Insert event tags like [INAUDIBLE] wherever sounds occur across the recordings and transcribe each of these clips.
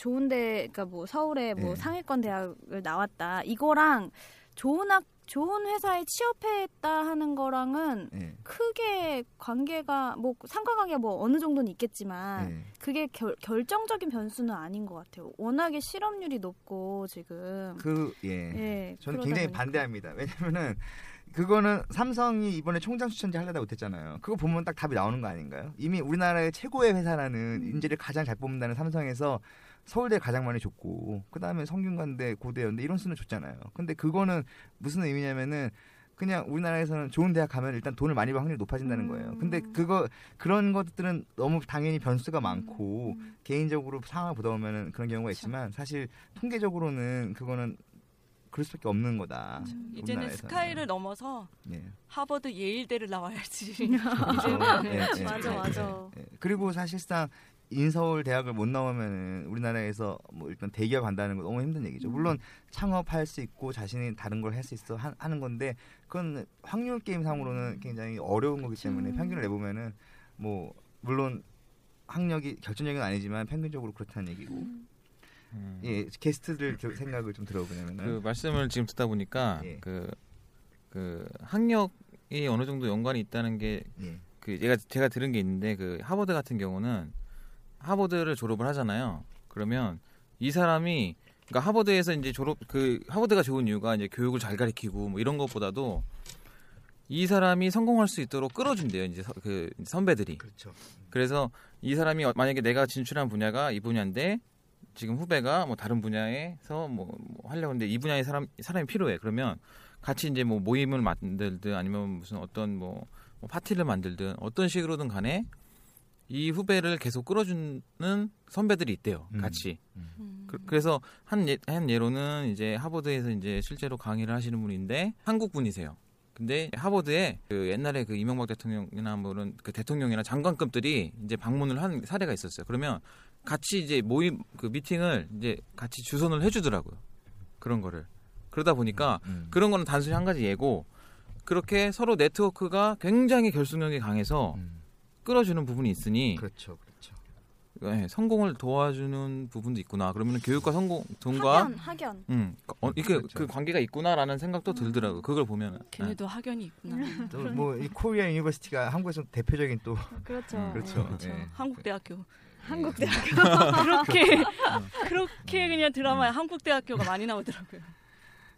좋은데 그러니까 뭐 서울에 뭐 네. 상위권 대학을 나왔다 이거랑 좋은 학 좋은 회사에 취업했다 하는 거랑은 예. 크게 관계가 뭐 상관관계가 뭐 어느 정도는 있겠지만 예. 그게 결, 결정적인 변수는 아닌 것 같아요. 워낙에 실업률이 높고 지금 그 예. 예, 저는 굉장히 보니까. 반대합니다. 왜냐면은 그거는 삼성이 이번에 총장 추천제 하려다 못했잖아요. 그거 보면 딱 답이 나오는 거 아닌가요? 이미 우리나라의 최고의 회사라는 음. 인재를 가장 잘 뽑는다는 삼성에서 서울대 가장 많이 줬고 그 다음에 성균관대 고대연대 이런 수는 줬잖아요. 근데 그거는 무슨 의미냐면은 그냥 우리나라에서는 좋은 대학 가면 일단 돈을 많이 벌 확률이 높아진다는 거예요. 근데 음. 그거 그런 것들은 너무 당연히 변수가 많고 음. 개인적으로 상황을 보다 보면은 그런 경우가 있지만 사실 통계적으로는 그거는 그럴 수밖에 없는 거다. 이제는 우리나라에서는. 스카이를 넘어서 예. 하버드 예일대를 나와야지. 그렇죠. 예, 예, 맞아, 예, 맞아. 예, 예. 그리고 사실상 인서울 대학을 못 나오면은 우리나라에서 뭐 일단 대기업 간다는 거 너무 힘든 얘기죠. 물론 창업할 수 있고 자신이 다른 걸 할 수 있어 하, 는 건데 그건 확률 게임 상으로는 굉장히 어려운 거기 때문에 평균을 내보면은 뭐 물론 학력이 결정적인 건 아니지만 평균적으로 그렇다는 얘기고. 음. 예, 게스트들 들- 생각을 좀 들어보냐면은 그 말씀을 지금 듣다 보니까 예. 그, 그 학력이 어느 정도 연관이 있다는 게 예. 그 제가 제가 들은 게 있는데 그 하버드 같은 경우는 하버드를 졸업을 하잖아요. 그러면 이 사람이 그러니까 하버드에서 이제 졸업 그 하버드가 좋은 이유가 이제 교육을 잘 가르치고 뭐 이런 것보다도 이 사람이 성공할 수 있도록 끌어준대요. 이제 서- 그 선배들이. 그렇죠. 그래서 이 사람이 어- 만약에 내가 진출한 분야가 이 분야인데 지금 후배가 뭐 다른 분야에서 뭐, 뭐 하려고 하는데 이 분야의 사람 사람이 필요해. 그러면 같이 이제 뭐 모임을 만들든 아니면 무슨 어떤 뭐, 뭐 파티를 만들든 어떤 식으로든 간에 이 후배를 계속 끌어주는 선배들이 있대요. 음. 같이. 음. 그, 래서한, 예, 한 예로는 이제 하버드에서 이제 실제로 강의를 하시는 분인데 한국 분이세요. 근데 하버드에 그 옛날에 그 이명박 대통령이나 뭐 이런 그 대통령이나 장관급들이 이제 방문을 한 사례가 있었어요. 그러면 같이 이제 모임 그 미팅을 이제 같이 주선을 해주더라고요. 그런 거를 그러다 보니까 음. 그런 거는 단순히 한 가지 예고 그렇게 서로 네트워크가 굉장히 결속력이 강해서 음. 끌어주는 부분이 있으니 그렇죠. 그렇죠. 예, 성공을 도와주는 부분도 있구나. 그러면 교육과 성공 돈과 학연 학연 음, 어, 이렇게 그렇죠. 그 관계가 있구나라는 생각도 들더라고. 요 그걸 보면. 걔네도 학연이 있구나. 또뭐이 Korea University가 한국에서 대표적인 또 그렇죠. 어, 그렇죠. 그렇죠. 예. 한국대학교. 한국대학교 [LAUGHS] 그렇게 그렇게 그냥 드라마에 한국대학교가 많이 나오더라고요.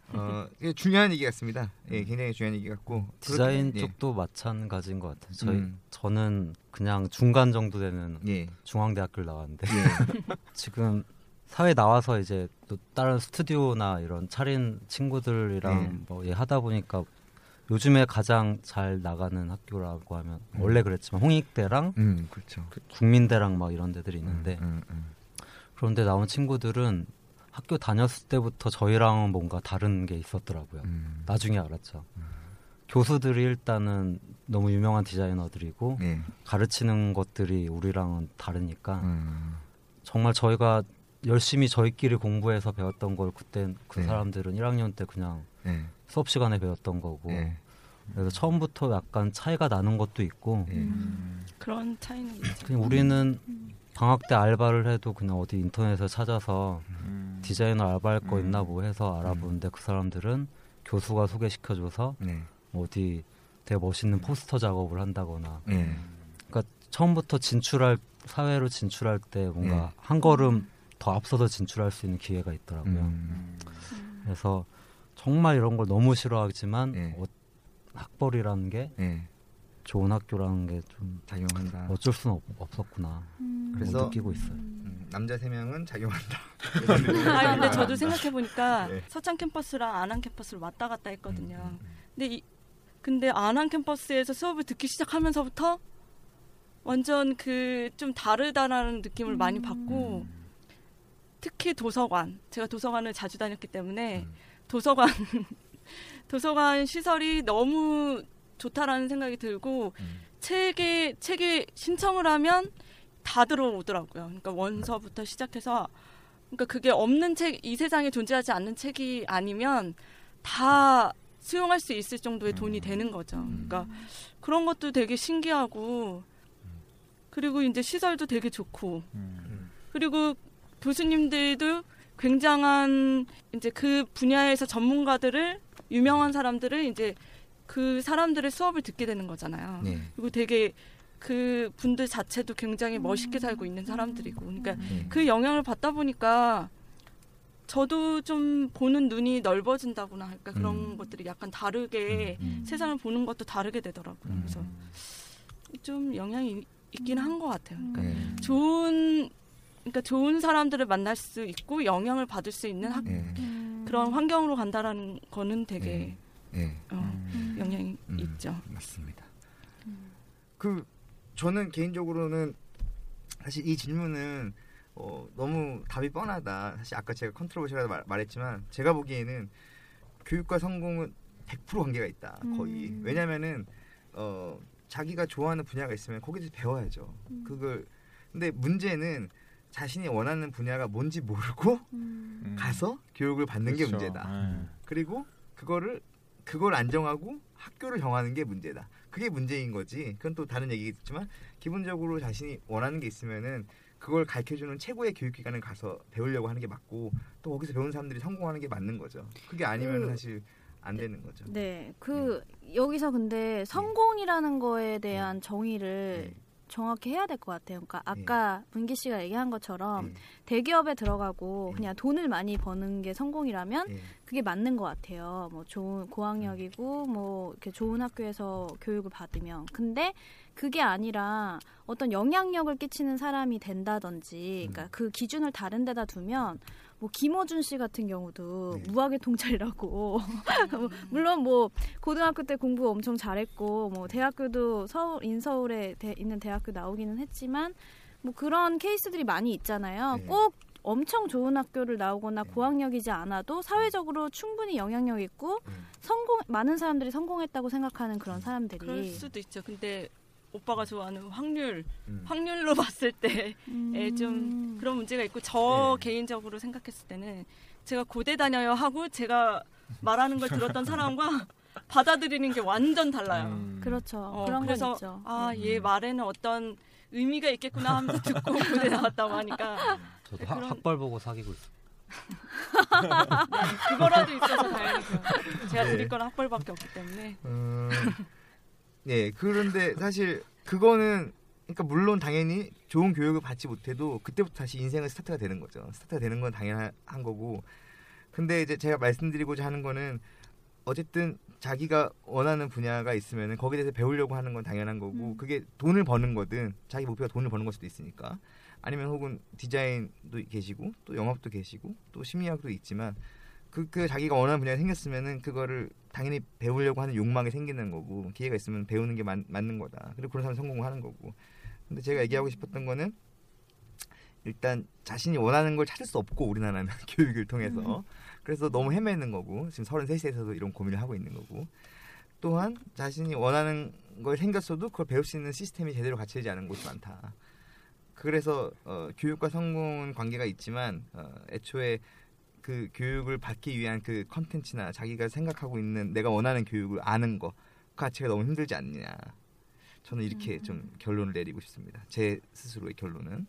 어, 이게 중요한 얘기 같습니다. 예, 굉장히 중요한 얘기 같고 디자인 그렇게- 쪽도 마찬가지인 것 같아요. 저희 음. 저는 그냥 중간 정도 되는 예. 예. 중앙대학교를 나왔는데 [LAUGHS] 지금 사회 나와서 이제 또 다른 스튜디오나 이런 차린 친구들이랑 네. 뭐 예, 하다 보니까 요즘에 가장 잘 나가는 학교라고 하면 음. 원래 그랬지만 홍익대랑 음, 그렇죠. 국민대랑 막 이런 데들이 있는데 음, 음, 그런데 나온 친구들은 학교 다녔을 때부터 저희랑은 뭔가 다른 게 있었더라고요. 음. 나중에 알았죠. 교수들이 일단은 너무 유명한 디자이너들이고 예. 가르치는 것들이 우리랑은 다르니까 음. 정말 저희가 열심히 저희끼리 공부해서 배웠던 걸 그때 그 네. 사람들은 1학년 때 그냥 예. 수업 시간에 배웠던 거고 예. 그래서 처음부터 약간 차이가 나는 것도 있고 예. 음, 그런 차이는 있죠. 그냥 우리는 방학 때 알바를 해도 그냥 어디 인터넷에 찾아서 음. 디자이너 알바할 거 음. 있나 뭐 해서 알아보는데 그 사람들은 교수가 소개시켜줘서 네. 어디 되게 멋있는 포스터 작업을 한다거나 네. 그러니까 처음부터 진출할 사회로 진출할 때 뭔가 네. 한 걸음 더 앞서서 진출할 수 있는 기회가 있더라고요. 음. 그래서 정말 이런 걸 너무 싫어하지만 네. 어, 학벌이라는 게 네. 좋은 학교라는 게 좀 작용한다. 어쩔 수는 없, 없었구나. 음. 그래서- 느끼고 있어요. 음, 남자 세 명은 작용한다. [LAUGHS] 아 근데 저도 생각해 보니까 네. 서창 캠퍼스랑 안암 캠퍼스를 왔다 갔다 했거든요. 음, 근데 이 근데 안암 캠퍼스에서 수업을 듣기 시작하면서부터 완전 그 좀 다르다라는 느낌을 많이 받고 특히 도서관 제가 도서관을 자주 다녔기 때문에 음. 도서관 [LAUGHS] 도서관 시설이 너무 좋다라는 생각이 들고 음. 책에 책에 신청을 하면 다 들어오더라고요. 그러니까 원서부터 시작해서 그러니까 그게 없는 책 이 세상에 존재하지 않는 책이 아니면 다 수용할 수 있을 정도의 돈이 되는 거죠. 그러니까 그런 것도 되게 신기하고 그리고 이제 시설도 되게 좋고 음. 그리고 교수님들도 굉장한 이제 그 분야에서 전문가들을 유명한 사람들을 이제 그 사람들의 수업을 듣게 되는 거잖아요. 네. 그리고 되게 그 분들 자체도 굉장히 멋있게 살고 있는 사람들이고, 그러니까 네. 그 영향을 받다 보니까 저도 좀 보는 눈이 넓어진다거나 할까 그런 음. 것들이 약간 다르게 음. 세상을 보는 것도 다르게 되더라고요. 그래서 좀 영향이 있긴 한 것 같아요. 그러니까 네. 좋은 그러니까 좋은 사람들을 만날 수 있고 영향을 받을 수 있는 학, 네. 그런 환경으로 간다라는 거는 되게 네. 어, 영향이 음. 있죠. 맞습니다. 그 저는 개인적으로는 사실 이 질문은 어, 너무 답이 뻔하다. 사실 아까 제가 컨트롤시라고 말, 말했지만 제가 보기에는 교육과 성공은 100% 관계가 있다. 거의. 음. 왜냐면은 어, 자기가 좋아하는 분야가 있으면 거기서 배워야죠. 그걸 근데 문제는 자신이 원하는 분야가 뭔지 모르고 음. 가서 교육을 받는 게 그렇죠. 문제다. 네. 그리고 그거를 그걸 안정하고 학교를 정하는 게 문제다. 그게 문제인 거지. 그건 또 다른 얘기겠지만 기본적으로 자신이 원하는 게 있으면은 그걸 가르쳐주는 최고의 교육기관에 가서 배우려고 하는 게 맞고 또 거기서 배운 사람들이 성공하는 게 맞는 거죠. 그게 아니면 그- 사실 안 되는 거죠. 네, 그 여기서 근데 성공이라는 거에 대한 네. 정의를 네. 정확히 해야 될 것 같아요. 그러니까 아까 문기 씨가 얘기한 것처럼 네. 대기업에 들어가고 네. 그냥 돈을 많이 버는 게 성공이라면 네. 그게 맞는 것 같아요. 뭐 좋은 고학력이고 뭐 이렇게 좋은 학교에서 교육을 받으면 근데 그게 아니라 어떤 영향력을 끼치는 사람이 된다든지, 그러니까 그 기준을 다른 데다 두면 뭐 김어준 씨 같은 경우도 네. 무학의 통찰이라고 뭐 [LAUGHS] 물론 뭐 고등학교 때 공부 엄청 잘했고 뭐 대학교도 서울 인서울에 대- 있는 대학교 나오기는 했지만 뭐 그런 케이스들이 많이 있잖아요. 네. 꼭 엄청 좋은 학교를 나오거나 고학력이지 않아도 사회적으로 충분히 영향력 있고 음. 성공 많은 사람들이 성공했다고 생각하는 그런 사람들이 그럴 수도 있죠. 근데 오빠가 좋아하는 확률, 음. 확률로 [LAUGHS] 봤을 때 음. 에, 좀 그런 문제가 있고 저 네. 개인적으로 생각했을 때는 제가 고대 다녀요 하고 제가 말하는 걸 들었던 사람과 [LAUGHS] 받아들이는 게 완전 달라요. 음. 그렇죠. 어, 그런 건 그래서 있죠. 아, 얘 말에는 어떤 의미가 있겠구나 하면서 [LAUGHS] 듣고 고대 나왔다고 하니까 저도 네, 학- 그런- 학벌 보고 사귀고 있어요. 그거라도 있어서 다행이죠. 제가 네. 드릴 건 학벌밖에 없기 때문에. 음, 네, 그런데 사실 그거는 그러니까 물론 당연히 좋은 교육을 받지 못해도 그때부터 다시 인생의 스타트가 되는 거죠. 스타트가 되는 건 당연한 거고. 근데 이제 제가 말씀드리고자 하는 거는 어쨌든 자기가 원하는 분야가 있으면 거기에 대해서 배우려고 하는 건 당연한 거고 그게 돈을 버는 거든 자기 목표가 돈을 버는 걸 수도 있으니까 아니면 혹은 디자인도 계시고 또 영업도 계시고 또 심리학도 있지만 그, 그 자기가 원하는 분야가 생겼으면은 그거를 당연히 배우려고 하는 욕망이 생기는 거고 기회가 있으면 배우는 게 맞, 맞는 거다. 그리고 그런 사람 성공을 하는 거고. 근데 제가 얘기하고 싶었던 거는 일단 자신이 원하는 걸 찾을 수 없고 우리나라는 [LAUGHS] 교육을 통해서 그래서 너무 헤매는 거고 지금 33세에서도 이런 고민을 하고 있는 거고 또한 자신이 원하는 걸 생겼어도 그걸 배울 수 있는 시스템이 제대로 갖춰지지 않은 곳이 많다. 그래서 어, 교육과 성공은 관계가 있지만 어, 애초에 그 교육을 받기 위한 그 컨텐츠나 자기가 생각하고 있는 내가 원하는 교육을 아는 거그 자체가 너무 힘들지 않느냐. 저는 이렇게 좀 결론을 내리고 싶습니다. 제 스스로의 결론은.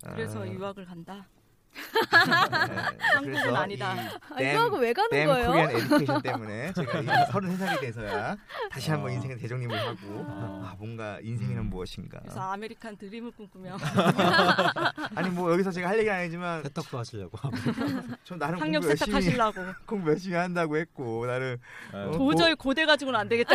그래서 아, 유학을 간다. 네, [LAUGHS] 한국은 그래서 아니다. 이 아, 이거하고 왜 가는 댐 거예요? Korean education 때문에 제가 이 [LAUGHS] 33살이 돼서야 다시 한번 어. 인생의 대정립을 하고 어. 아 뭔가 인생이란 무엇인가 그래서 아메리칸 드림을 꿈꾸며 [LAUGHS] 아니 뭐 여기서 제가 할 얘기는 아니지만 세탁도 하시려고. 저 나름 학력 공부 열심히 세탁하시려고 공부 열심히 한다고 했고 나를 어, 도저히 고대 가지고는 안 되겠다.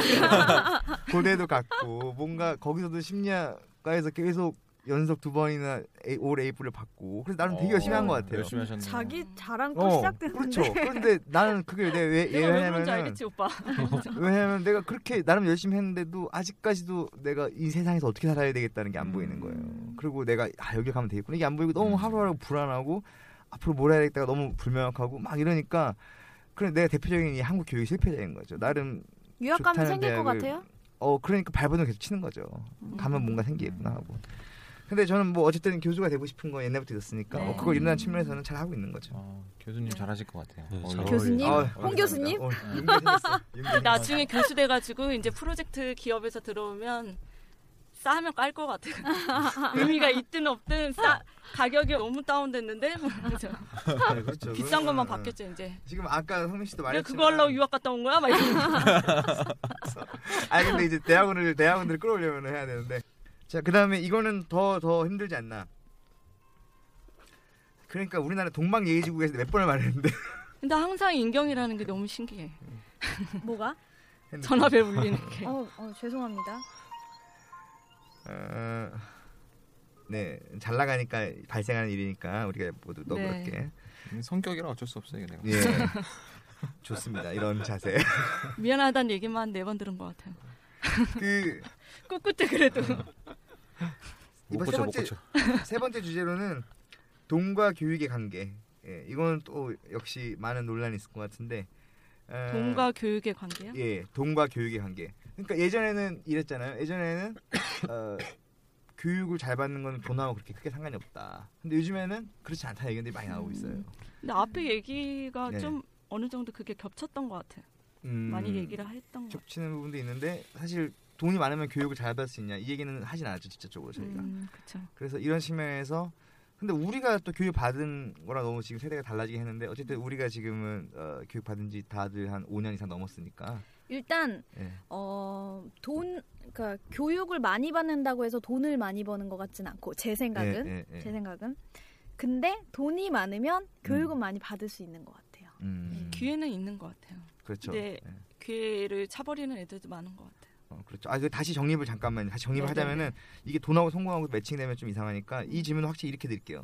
고대도 갔고 뭔가 거기서도 심리학과에서 계속 연속 두 번이나 A, 올 A뿔을 받고 그래서 나름 되게 열심히 한 것 같아요. 열심히 하셨네요. 자기 자랑도 어, 시작되는데. 그렇죠. 그런데 나는 그게 내가 왜, 왜 내가 왜 그런지 하냐면은 알겠지 오빠. [LAUGHS] 왜냐면 내가 그렇게 나름 열심히 했는데도 아직까지도 내가 이 세상에서 어떻게 살아야 되겠다는 게 안 보이는 거예요. 그리고 내가 아 여기 가면 되겠구나 이게 안 보이고 너무 음. 하루하루 불안하고 앞으로 뭘 해야 되겠다가 너무 불명확하고 막 이러니까 그래 내가 대표적인 이 한국 교육 실패자인 거죠. 나름 유학감이 생길 것 대학을 같아요? 어 그러니까 발버둥 계속 치는 거죠. 음. 가면 뭔가 생기겠구나 하고. 근데 저는 뭐 어쨌든 교수가 되고 싶은 건 옛날부터 있었으니까 네. 어, 그걸 이룬다는 측면에서는 잘 하고 있는 거죠. 어, 교수님 잘하실 것 같아요. 네, 어, 교수님? 어, 홍 교수님? 어, 나중에 교수 돼가지고 이제 프로젝트 기업에서 들어오면 싸면 깔 것 같아요. [LAUGHS] 의미가 있든 없든 싸 가격이 너무 다운됐는데 뭐 생겼어. [LAUGHS] 네, 그렇죠. 비싼 것만 받겠죠 이제. 지금 아까 성민 씨도 왜 말했지만 그거 하려고 유학 갔다 온 거야? 막 이러고. [LAUGHS] 아니 근데 이제 대학원을 대학원들을 끌어올려면 해야 되는데 자 그 다음에 이거는 더 더 힘들지 않나 그러니까 우리나라 동방 예의지국에서 몇 번을 말했는데 [LAUGHS] 근데 항상 인경이라는 게 너무 신기해. 뭐가? 전압에 울리는 [LAUGHS] 게. 어, 어 죄송합니다. 어, 네, 잘 나가니까 발생하는 일이니까 우리가 모두 네. 너그럽게 음, 성격이라 어쩔 수 없어요, 내가. 예 [LAUGHS] 좋습니다 이런 자세 미안하다는 얘기만 네 번 들은 것 같아요. 그 꿋꿋해 그래도. 못 이번 세 고쳐, 못 번째 고쳐. [LAUGHS] 세 번째 주제로는 돈과 교육의 관계 예, 이거는 또 역시 많은 논란이 있을 것 같은데 어, 돈과 교육의 관계요? 예, 돈과 교육의 관계. 그러니까 예전에는 이랬잖아요. 예전에는 어, 교육을 잘 받는 건 돈하고 그렇게 크게 상관이 없다. 근데 요즘에는 그렇지 않다는 의견들이 많이 나오고 있어요. 근데 앞에 얘기가 네. 좀 어느 정도 그게 겹쳤던 것 같아요. 음, 많이 얘기를 했던 것. 겹치는 부분도 있는데 사실 돈이 많으면 교육을 잘 받을 수 있냐 이 얘기는 하진 않았죠 직접적으로 저희가. 음. 그래서 이런 측면에서 근데 우리가 또 교육 받은 거랑 너무 지금 세대가 달라지긴 했는데 어쨌든 우리가 지금은 어, 교육 받은 지 다들 한 5년 이상 넘었으니까. 일단 예. 어, 돈 그러니까 교육을 많이 받는다고 해서 돈을 많이 버는 것 같진 않고 제 생각은 예, 예, 예. 제 생각은 근데 돈이 많으면 교육은 많이 받을 수 있는 것 같아요. 음, 기회는 있는 것 같아요. 그렇죠. 네. 예. 기회를 차버리는 애들도 많은 것 같아요. 어, 그렇죠. 아, 그 다시 정립을 잠깐만 다시 정립을 네네네. 하자면은 이게 돈하고 성공하고 매칭되면 좀 이상하니까 이 질문은 확실히 이렇게 드릴게요.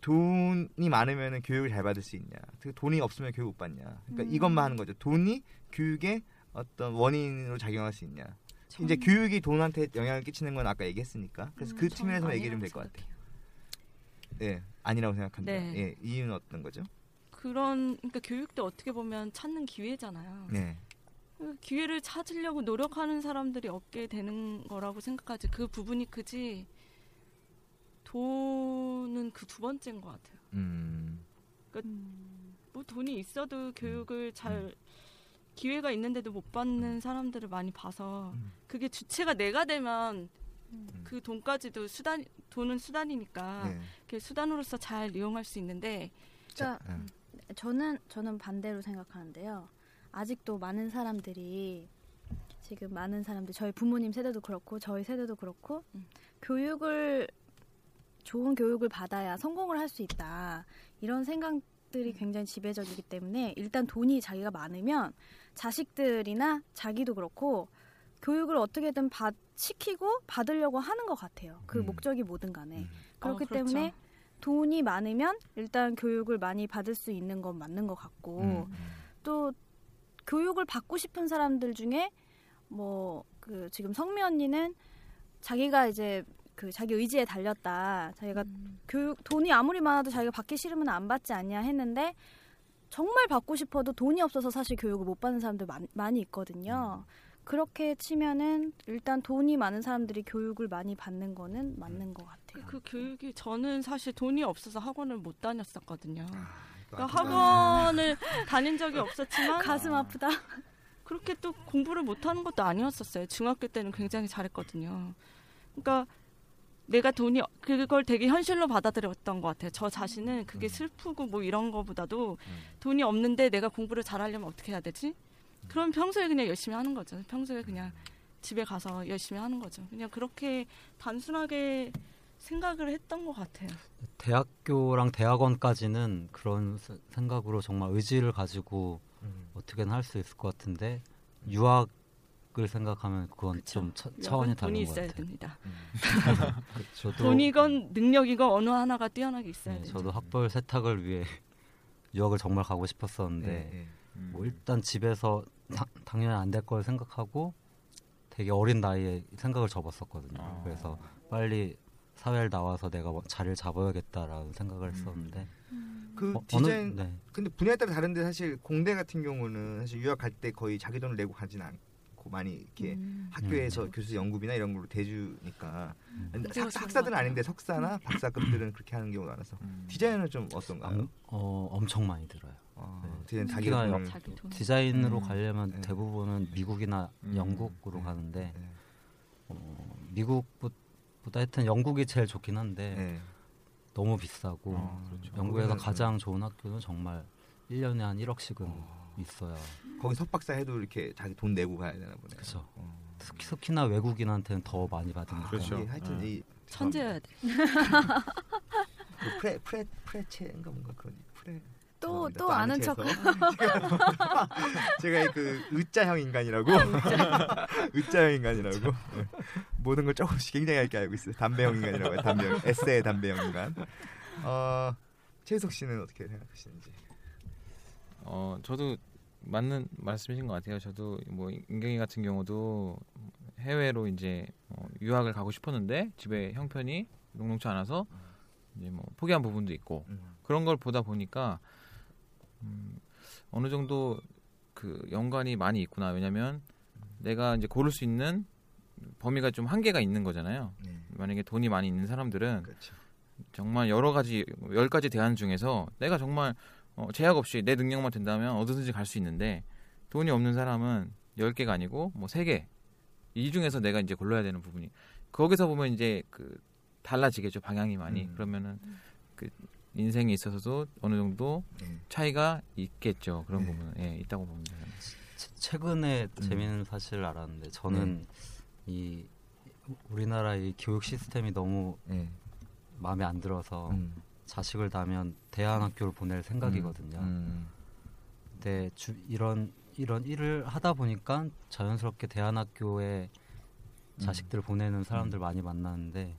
돈이 많으면 교육을 잘 받을 수 있냐? 그 돈이 없으면 교육 못 받냐? 그러니까 음. 이것만 하는 거죠. 돈이 교육의 어떤 원인으로 작용할 수 있냐? 이제 전- 교육이 돈한테 영향을 끼치는 건 아까 얘기했으니까. 그래서 음, 그전 측면에서 주면 아니라고 될것 같아요. 예, 아니라고 생각합니다. 네. 예, 이유는 어떤 거죠? 그런 그러니까 교육도 어떻게 보면 찾는 기회잖아요. 네, 그 기회를 찾으려고 노력하는 사람들이 얻게 되는 거라고 생각하지 그 부분이 크지 돈은 그 두 번째인 것 같아요. 음, 뭐 돈이 있어도 교육을 잘 기회가 있는데도 못 받는 사람들을 많이 봐서 음. 그게 주체가 내가 되면 음. 그 돈까지도 수단 돈은 수단이니까 네. 그 수단으로서 잘 이용할 수 있는데 자, 그러니까 음. 저는 저는 반대로 생각하는데요. 아직도 많은 사람들이 지금 많은 사람들 저희 부모님 세대도 그렇고 저희 세대도 그렇고 음. 교육을 좋은 교육을 받아야 성공을 할 수 있다 이런 생각들이 굉장히 지배적이기 때문에 일단 돈이 자기가 많으면 자식들이나 자기도 그렇고 교육을 어떻게든 받 시키고 받으려고 하는 것 같아요. 그 음. 목적이 뭐든 간에 음. 그렇기 어, 그렇죠. 때문에 돈이 많으면 일단 교육을 많이 받을 수 있는 건 맞는 것 같고 음, 또 교육을 받고 싶은 사람들 중에 뭐 그 지금 성미 언니는 자기가 이제 그 자기 의지에 달렸다. 자기가 음. 교육 돈이 아무리 많아도 자기가 받기 싫으면 안 받지 않냐 했는데 정말 받고 싶어도 돈이 없어서 사실 교육을 못 받는 사람들 많, 많이 있거든요. 그렇게 치면은 일단 돈이 많은 사람들이 교육을 많이 받는 거는 맞는 것 같아요. 그 교육이 저는 사실 돈이 없어서 학원을 못 다녔었거든요. 또 그러니까. 학원을 다닌 적이 없었지만 가슴 아프다. 그렇게 또 공부를 못하는 것도 아니었었어요. 중학교 때는 굉장히 잘했거든요. 그러니까 내가 돈이 그걸 되게 현실로 받아들였던 것 같아요. 저 자신은 음. 그게 슬프고 뭐 이런 거보다도 돈이 없는데 내가 공부를 잘하려면 어떻게 해야 되지? 그럼 평소에 그냥 열심히 하는 거죠. 평소에 그냥 집에 가서 열심히 하는 거죠. 그냥 그렇게 단순하게 생각을 했던 것 같아요. 대학교랑 대학원까지는 그런 세- 생각으로 정말 의지를 가지고 음. 어떻게든 할 수 있을 것 같은데 유학을 생각하면 그건 좀 차, 차원이 다른 것 있어야 같아요. 됩니다. [LAUGHS] 저도 돈이건 능력이건 어느 하나가 뛰어나게 있어야 네, 돼요. 저도 학벌 세탁을 위해 [LAUGHS] 유학을 정말 가고 싶었었는데 네, 네. 음. 뭐 일단 집에서 다- 당연히 안 될 걸 생각하고 되게 어린 나이에 생각을 접었었거든요. 아. 그래서 빨리 사회를 나와서 내가 뭐 자리를 잡아야겠다라는 생각을 했었는데 그 어, 디자인 어느, 네. 근데 분야에 따라 다른데 사실 공대 같은 경우는 사실 유학 갈 때 거의 자기 돈을 내고 가진 않고 많이 이렇게 음. 학교에서 교수 연구비나 이런 걸로 대주니까 근데 그거 학, 학사들은 것 아닌데 석사나 박사급들은 그렇게 하는 경우가 많아서 음. 디자인은 좀 어떤가요? 엄, 어, 엄청 많이 들어요. 어, 네. 디자인 자기 돈을 자기 돈. 디자인으로 음. 가려면 네. 대부분은 미국이나 음. 영국으로 네. 가는데 네. 어, 미국 보다 하여튼 영국이 제일 좋긴 한데 네. 너무 비싸고 어, 그렇죠. 영국에서 가장 좋은 학교는 정말 1년에 한 1억씩은 있어야 거기 석박사 해도 이렇게 자기 돈 내고 가야 되나 보네요. 그쵸. 어. 특히, 특히 나 외국인한테는 더 많이 받으니까 그렇죠. 이게 하여튼 어. 이 천재여야 돼. [LAUGHS] 그 프레 프레 프레체인가 뭔가 그런 프레 또 죄송합니다. 또 아는. 척. [LAUGHS] 제가 그 의자형 인간이라고 의자형 [LAUGHS] 인간이라고 네. 모든 걸 조금씩 굉장히 얇게 알고 있어요. 담배형 인간이라고 해요. 담배형 에세이 담배형 인간. 어 최석 씨는 어떻게 생각하시는지? 어 저도 맞는 말씀이신 것 같아요. 저도 뭐 인경이 같은 경우도 해외로 이제 어, 유학을 가고 싶었는데 집에 형편이 녹록치 않아서 이제 뭐 포기한 부분도 있고 그런 걸 보다 보니까 음, 어느 정도 그 연관이 많이 있구나. 왜냐면 내가 이제 고를 수 있는 범위가 좀 한계가 있는 거잖아요. 네. 만약에 돈이 많이 있는 사람들은 그렇죠. 정말 여러 가지 열 가지 대안 중에서 내가 정말 어, 제약 없이 내 능력만 된다면 어디든지 갈 수 있는데 돈이 없는 사람은 열 개가 아니고 뭐 세 개. 이 중에서 내가 이제 골라야 되는 부분이 거기서 보면 이제 그 달라지겠죠 방향이 많이 음. 그러면은 그 인생에 있어서도 어느 정도 네. 차이가 있겠죠 그런 네. 부분은 예, 있다고 봅니다. 최- 최근에 음. 재미있는 사실을 알았는데 저는 이 우리나라 이 교육 시스템이 너무 네. 마음에 안 들어서 음. 자식을 다면 대안학교를 보낼 생각이거든요. 음. 근데 주, 이런 이런 일을 하다 보니까 자연스럽게 대안학교에 자식들 보내는 사람들 많이 만나는데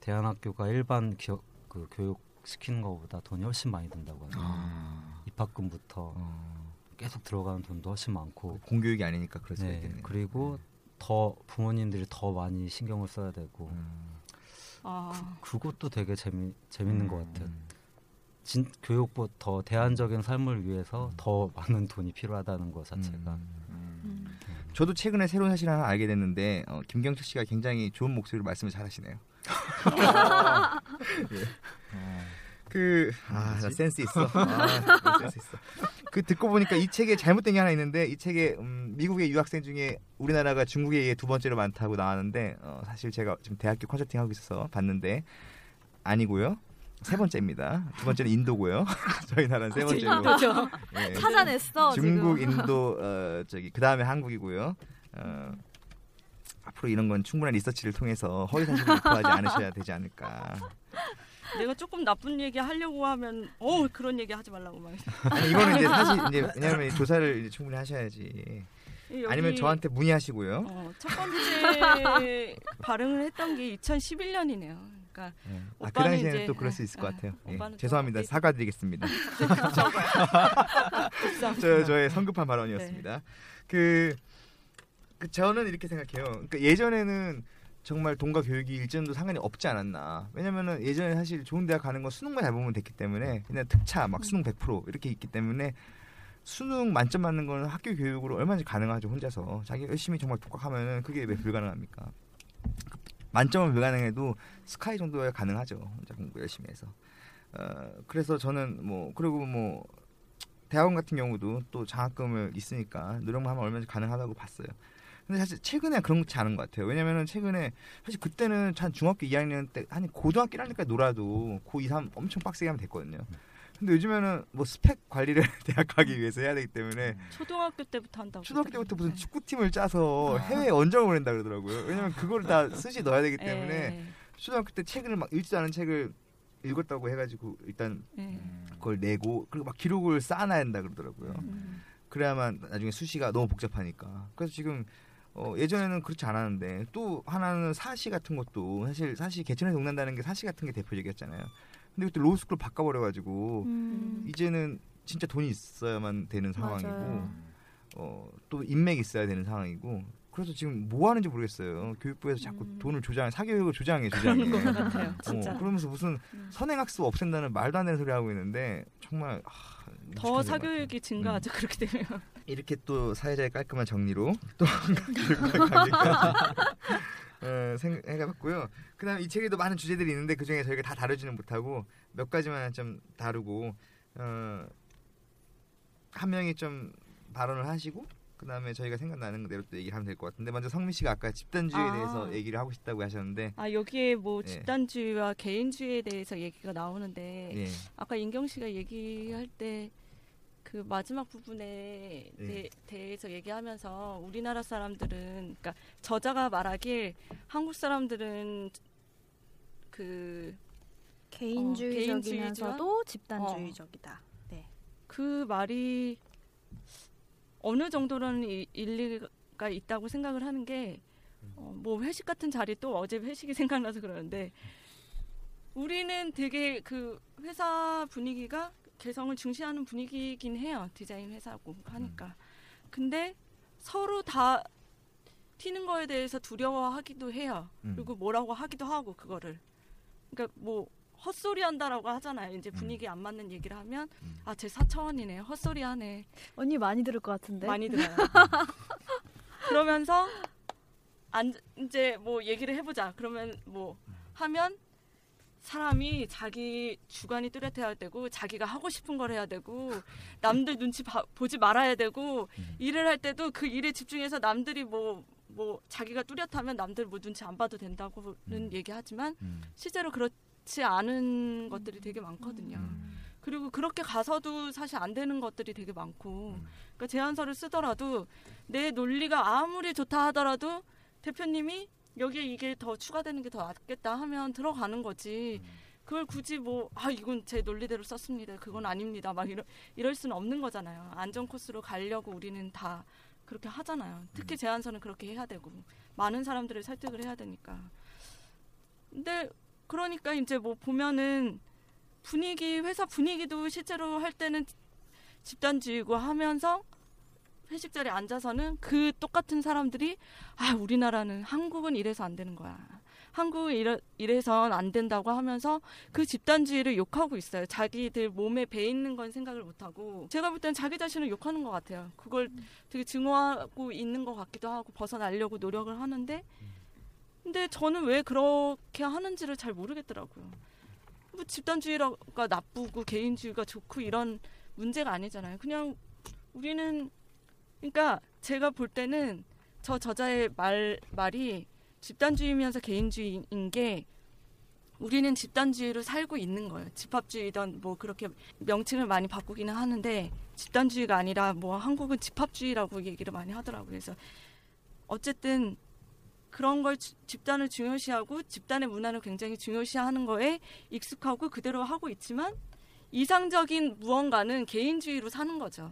대안학교가 일반 기업 그 교육 시키는 것보다 돈이 훨씬 많이 든다고 하요 아. 입학금부터 어. 계속 들어가는 돈도 훨씬 많고 공교육이 아니니까 그럴 수가 네, 있겠네요. 그리고 더 부모님들이 더 많이 신경을 써야 되고 음. 아, 그 것도 되게 재미 재밌는 것 같아요. 음. 진, 교육보다 더 대안적인 삶을 위해서 더 많은 돈이 필요하다는 것 자체가 음. 저도 최근에 새로운 사실을 하나 알게 됐는데 어, 김경철 씨가 굉장히 좋은 목소리로 말씀을 잘하시네요. 어. [LAUGHS] [LAUGHS] 그, 아, 나 센스 있어. [LAUGHS] 아, 나 센스 있어. 그 듣고 보니까 이 책에 잘못된 게 하나 있는데 이 책에 음, 미국의 유학생 중에 우리나라가 중국에 의해 두 번째로 많다고 나왔는데 어, 사실 제가 지금 대학교 컨설팅 하고 있어서 봤는데 아니고요. 세 번째입니다. 두 번째는 인도고요. [LAUGHS] 저희 나라는 세 번째로. 그렇죠. 예. 찾아냈어 중국, 지금. 인도, 어, 저기 그 다음에 한국이고요. 어, 앞으로 이런 건 충분한 리서치를 통해서 허위 사실을 유포하지 않으셔야 되지 않을까. 내가 조금 나쁜 얘기 하려고 하면 어 그런 얘기 하지 말라고 막. 아니 이거는 이제 사실 [LAUGHS] 이제 왜냐하면 조사를 이제 충분히 하셔야지. 여기, 아니면 저한테 문의하시고요. 어, 첫 번째 발응을 했던 게 2011년이네요. 그러니까 예. 아, 그 오빠는 당시에는 이제- 또 그럴 수 있을 것 아, 같아요. 예. 오빠는 좀 죄송합니다. 어디- 사과드리겠습니다. [LAUGHS] 저 [LAUGHS] 저 저의 성급한 발언이었습니다. 그, 그 저는 이렇게 생각해요. 그러니까 예전에는 정말 돈과 교육이 일정도 상관이 없지 않았나. 왜냐면은 예전에 사실 좋은 대학 가는 건 수능만 잘 보면 됐기 때문에 그냥 특차 막 수능 100% 이렇게 있기 때문에 수능 만점 맞는 거는 학교 교육으로 얼마든지 가능하죠 혼자서 자기 열심히 정말 독학하면은 그게 왜 불가능합니까? 만점은 불가능해도 스카이 정도야 가능하죠 혼자 공부 열심히 해서. 어 그래서 저는 뭐 그리고 뭐 대학원 같은 경우도 또 장학금을 있으니까 노력만 하면 얼마든지 가능하다고 봤어요. 근데 사실 최근에 그렇지 않은 것 같아요. 왜냐면은 최근에 사실 그때는 한 중학교 2학년 때, 한 고등학교 1학년 때까지 놀아도 고2, 3 엄청 빡세게 하면 됐거든요. 근데 요즘에는 뭐 스펙 관리를 [LAUGHS] 대학 가기 위해서 해야 되기 때문에 초등학교 때부터 한다고. 초등학교 때부터 무슨 네. 축구팀을 짜서 해외 원정을 보낸다 그러더라고요. 왜냐면 그걸 다 쓰시 넣어야 되기 때문에 예, 초등학교 때 책을 막 읽지도 않은 책을 읽었다고 해가지고 일단 예. 그걸 내고 그리고 막 기록을 쌓아놔야 된다 그러더라고요. 음. 그래야만 나중에 수시가 너무 복잡하니까. 그래서 지금 어, 예전에는 그렇지 않았는데 또 하나는 사시 같은 것도 사실 사시 개천에서 녹는다는 게 사시 같은 게 대표적이었잖아요. 근데 그때 로스쿨 바꿔버려가지고 음. 이제는 진짜 돈이 있어야만 되는 상황이고 맞아요. 어, 또 인맥이 있어야 되는 상황이고 그래서 지금 뭐 하는지 모르겠어요. 교육부에서 자꾸 음. 돈을 조장, 사교육을 조장해 그런 조장해. 것 같아요. 진짜. 어, 그러면서 무슨 음. 선행학습 없앤다는 말도 안 되는 소리 하고 있는데 정말 하, 더 사교육이 증가하죠 음. 그렇게 되면. 이렇게 또 사회자의 깔끔한 정리로 또 [LAUGHS] 어, 생각해봤고요. 그다음 이 책에도 많은 주제들이 있는데 그 중에 저희가 다 다루지는 못하고 몇 가지만 좀 다루고 어, 한 명이 좀 발언을 하시고 그다음에 저희가 생각나는 대로 또 얘기를 하면 될 것 같은데 먼저 성민 씨가 아까 집단주의에 아. 대해서 얘기를 하고 싶다고 하셨는데 아 여기에 뭐 예. 집단주의와 개인주의에 대해서 얘기가 나오는데 예. 아까 인경 씨가 얘기할 때 그 마지막 부분에 네. 대, 대해서 얘기하면서 우리나라 사람들은 그러니까 저자가 말하길 한국 사람들은 그 개인주의적이면서도 집단주의적이다. 네. 그 말이 어느 정도로는 이- 일리가 있다고 생각을 하는 게, 어, 뭐 회식 같은 자리 또 어제 회식이 [LAUGHS] 생각나서 그러는데, 우리는 되게 그 회사 분위기가 개성을 중시하는 분위기긴 해요. 디자인 회사고 하니까. 근데 서로 다 튀는 거에 대해서 두려워하기도 해요. 음. 그리고 뭐라고 하기도 하고 그거를. 그러니까 뭐 헛소리 한다라고 하잖아요. 이제 분위기 안 맞는 얘기를 하면 음. 아, 제 사차원이네. 헛소리 하네. 언니 많이 들을 것 같은데. 많이 들어요. [LAUGHS] 그러면서 안 이제 뭐 얘기를 해보자. 그러면 뭐 하면 사람이 자기 주관이 뚜렷해야 되고 자기가 하고 싶은 걸 해야 되고 남들 눈치 봐- 보지 말아야 되고 일을 할 때도 그 일에 집중해서 남들이 뭐뭐 자기가 뚜렷하면 남들 뭐 눈치 안 봐도 된다고는 음. 얘기하지만 음. 실제로 그렇지 않은 것들이 되게 많거든요. 음. 그리고 그렇게 가서도 사실 안 되는 것들이 되게 많고 음. 그러니까 제안서를 쓰더라도 내 논리가 아무리 좋다 하더라도 대표님이 여기에 이게 더 추가되는 게 더 낫겠다 하면 들어가는 거지. 그걸 굳이 뭐 아 이건 제 논리대로 썼습니다. 그건 아닙니다. 막 이럴, 이럴 수는 없는 거잖아요. 안전 코스로 가려고 우리는 다 그렇게 하잖아요. 특히 제안서는 그렇게 해야 되고. 많은 사람들을 설득을 해야 되니까. 근데 그러니까 이제 뭐 보면은 분위기 회사 분위기도 실제로 할 때는 집단주의고 하면서 회식 자리에 앉아서는 그 똑같은 사람들이 아 우리나라는 한국은 이래서 안 되는 거야. 한국은 이래, 이래선 안 된다고 하면서 그 집단주의를 욕하고 있어요. 자기들 몸에 배 있는 건 생각을 못하고 제가 볼 때는 자기 자신을 욕하는 것 같아요. 그걸 되게 증오하고 있는 것 같기도 하고 벗어나려고 노력을 하는데 근데 저는 왜 그렇게 하는지를 잘 모르겠더라고요. 뭐 집단주의가 나쁘고 개인주의가 좋고 이런 문제가 아니잖아요. 그냥 우리는 그러니까 제가 볼 때는 저 저자의 말 말이 집단주의면서 개인주의인 게 우리는 집단주의로 살고 있는 거예요. 집합주의든 뭐 그렇게 명칭을 많이 바꾸기는 하는데 집단주의가 아니라 뭐 한국은 집합주의라고 얘기를 많이 하더라고요. 그래서 어쨌든 그런 걸 지- 집단을 중요시하고 집단의 문화를 굉장히 중요시하는 거에 익숙하고 그대로 하고 있지만 이상적인 무언가는 개인주의로 사는 거죠.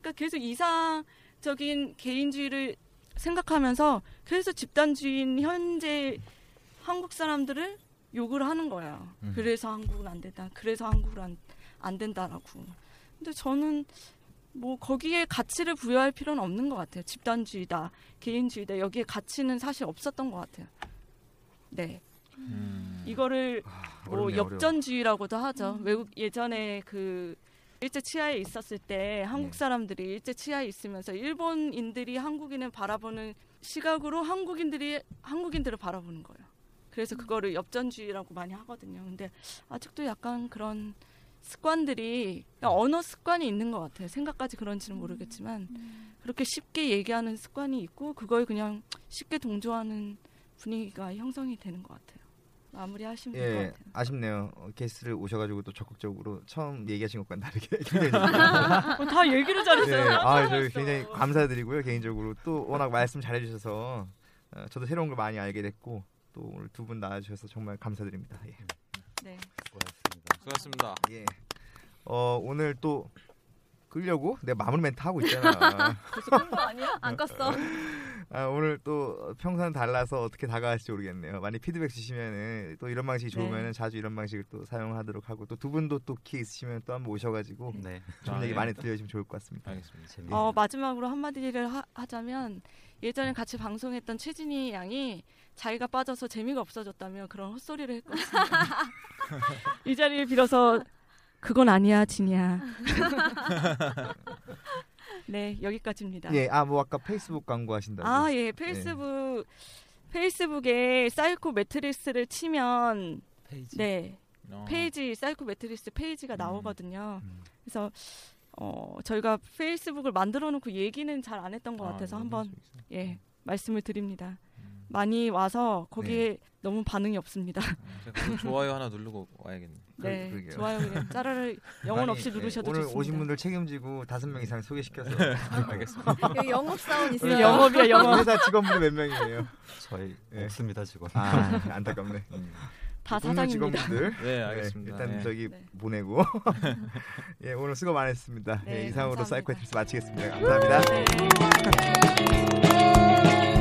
그러니까 계속 이상 적인 개인주의를 생각하면서 그래서 집단주의인 현재 한국 사람들을 욕을 하는 거예요. 음. 그래서 한국은 안 된다. 그래서 한국은 안, 안 된다라고. 근데 저는 뭐 거기에 가치를 부여할 필요는 없는 것 같아요. 집단주의다, 개인주의다 여기에 가치는 사실 없었던 것 같아요. 네, 음. 이거를 뭐 어렵네요, 어려워. 역전주의라고도 하죠. 외국 예전에 그 일제 치하에 있었을 때 한국 네. 사람들이 일제 치하에 있으면서 일본인들이 한국인을 바라보는 시각으로 한국인들이 한국인들을 바라보는 거예요. 그래서 그거를 엽전주의라고 많이 하거든요. 근데 아직도 약간 그런 습관들이 그러니까 언어 습관이 있는 것 같아요. 생각까지 그런지는 모르겠지만 그렇게 쉽게 얘기하는 습관이 있고 그거에 그냥 쉽게 동조하는 분위기가 형성이 되는 것 같아요. 마무리하시면 될것 예, 같아요. 아쉽네요. 어, 게스트를 오셔가지고 또 적극적으로 처음 얘기하신 것과는 다르게 [LAUGHS] 굉장히 [LAUGHS] 어, 다 얘기를 예, 잘했어요. 아, 저희 굉장히 감사드리고요. 개인적으로 또 워낙 말씀 잘해주셔서 어, 저도 새로운 걸 많이 알게 됐고 또 오늘 두 분 나와주셔서 정말 감사드립니다. 예. 네. 수고하셨습니다. 수고하셨습니다. 예. 어, 오늘 또 끌려고 내가 마무리 멘트 하고 있잖아. [LAUGHS] 벌써 끈거 아니야? 안 껐어. 아, 오늘 또 평소와는 달라서 어떻게 다가갈지 모르겠네요. 많이 피드백 주시면은 또 이런 방식이 좋으면은 네. 자주 이런 방식을 또 사용하도록 하고 또 두 분도 또 키 있으시면 또 한번 오셔가지고 네, 좋은 아, 얘기 예. 많이 들려주시면 좋을 것 같습니다. 알겠습니다. 재밌. 어, 마지막으로 한마디를 하, 하자면 예전에 같이 방송했던 최진희 양이 자기가 빠져서 재미가 없어졌다며 그런 헛소리를 했거든요. [LAUGHS] 이 자리를 빌어서 그건 아니야, 진이야. [LAUGHS] 네, 여기까지입니다. 예, 아 뭐 아까 페이스북 광고하신다고. 아, 예, 페이스북 페이스북에 사이코 매트리스를 치면 페이지. 네, 어. 페이지 사이코 매트리스 페이지가 음. 나오거든요. 음. 그래서 어, 저희가 페이스북을 만들어 놓고 얘기는 잘 안 했던 것 아, 같아서 이거 한번. 예, 말씀을 드립니다. 음. 많이 와서 거기에 너무 반응이 없습니다. 어, 제가 오늘 [LAUGHS] 좋아요 하나 누르고 와야겠네. 네, 그러게요. 좋아요 그냥 [LAUGHS] 짜라를 영혼 아니, 없이 누르셔도 오늘 좋습니다. 오신 분들 책임지고 다섯 명 이상 소개시켜서 알겠습니다. [LAUGHS] 여기 영업 사원 있어요. 영업이야 영업. 회사 직원분 몇 명이에요? 저희 예. 없습니다 지금. 아 안타깝네. 다 오늘 사장입니다. 직원분들 네, 네, 알겠습니다. 일단 네. 저기 네. 보내고 예 오늘 수고 많으셨습니다. 네, 예, 이상으로. 사이코트리스 마치겠습니다. 감사합니다. 네.